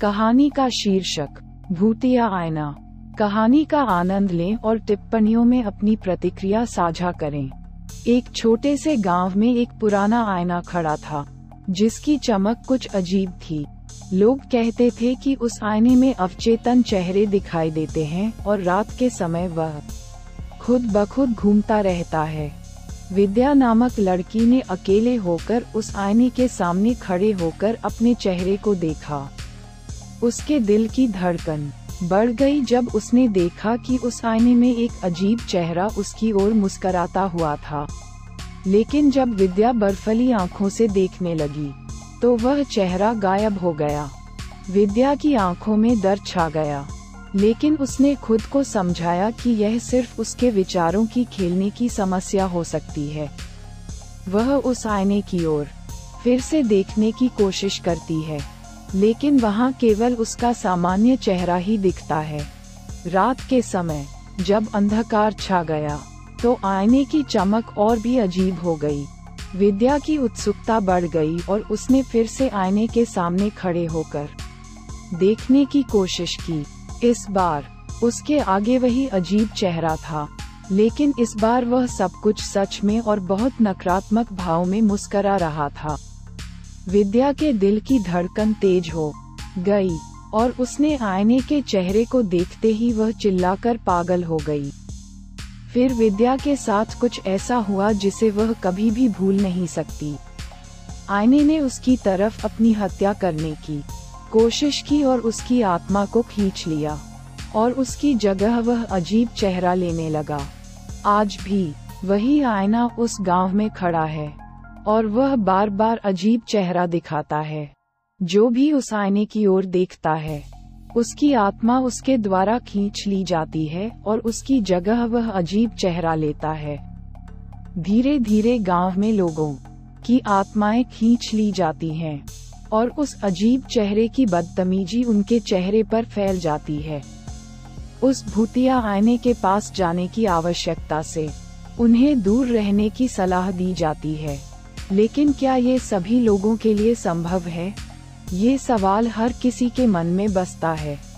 कहानी का शीर्षक, भूतिया आयना। कहानी का आनंद लें और टिप्पणियों में अपनी प्रतिक्रिया साझा करें। एक छोटे से गाँव में एक पुराना आयना खड़ा था, जिसकी चमक कुछ अजीब थी। लोग कहते थे कि उस आईने में अवचेतन चेहरे दिखाई देते हैं और रात के समय वह खुद ब खुद घूमता रहता है। विद्या नामक लड़की ने अकेले होकर उस आईने के सामने खड़े होकर अपने चेहरे को देखा। उसके दिल की धड़कन बढ़ गई जब उसने देखा कि उस आईने में एक अजीब चेहरा उसकी ओर मुस्कराता हुआ था। लेकिन जब विद्या बर्फली आँखों से देखने लगी तो वह चेहरा गायब हो गया। विद्या की आँखों में दर्द छा गया। लेकिन उसने खुद को समझाया कि यह सिर्फ़ उसके विचारों की खेलने की समस्या हो सकती है। वह उस आईने की ओर फिर से देखने की कोशिश करती है। लेकिन वहाँ केवल उसका सामान्य चेहरा ही दिखता है। रात के समय, जब अंधकार छा गया तो आईने की चमक और भी अजीब हो गई। विद्या की उत्सुकता बढ़ गई और उसने फिर से आईने के सामने खड़े होकर देखने की कोशिश की। इस बार, उसके आगे वही अजीब चेहरा था। लेकिन इस बार वह सब कुछ सच में और बहुत नकारात्मक भाव में मुस्करा रहा था। विद्या के दिल की धड़कन तेज हो गई, और उसने आईने के चेहरे को देखते ही वह चिल्लाकर पागल हो गई। फिर विद्या के साथ कुछ ऐसा हुआ जिसे वह कभी भी भूल नहीं सकती। आईने ने उसकी तरफ़ अपनी हत्या करने की कोशिश की और उसकी आत्मा को खींच लिया, और उसकी जगह वह अजीब चेहरा लेने लगा। आज भी वही आईना उस गाँव में खड़ा है। और वह बार बार अजीब चेहरा दिखाता है, जो भी उस आईने की ओर देखता है। उसकी आत्मा उसके द्वारा खींच ली जाती है और उसकी जगह वह अजीब चेहरा लेता है। धीरे धीरे गाँव में लोगों की आत्माएँ खींच ली जाती हैं और उस अजीब चेहरे की बदतमीजी उनके चेहरे पर फैल जाती है। उस भूतिया आईने के पास जाने की आवश्यकता से उन्हें दूर रहने की सलाह दी जाती है। लेकिन क्या ये सभी लोगों के लिए संभव है? ये सवाल हर किसी के मन में बसता है।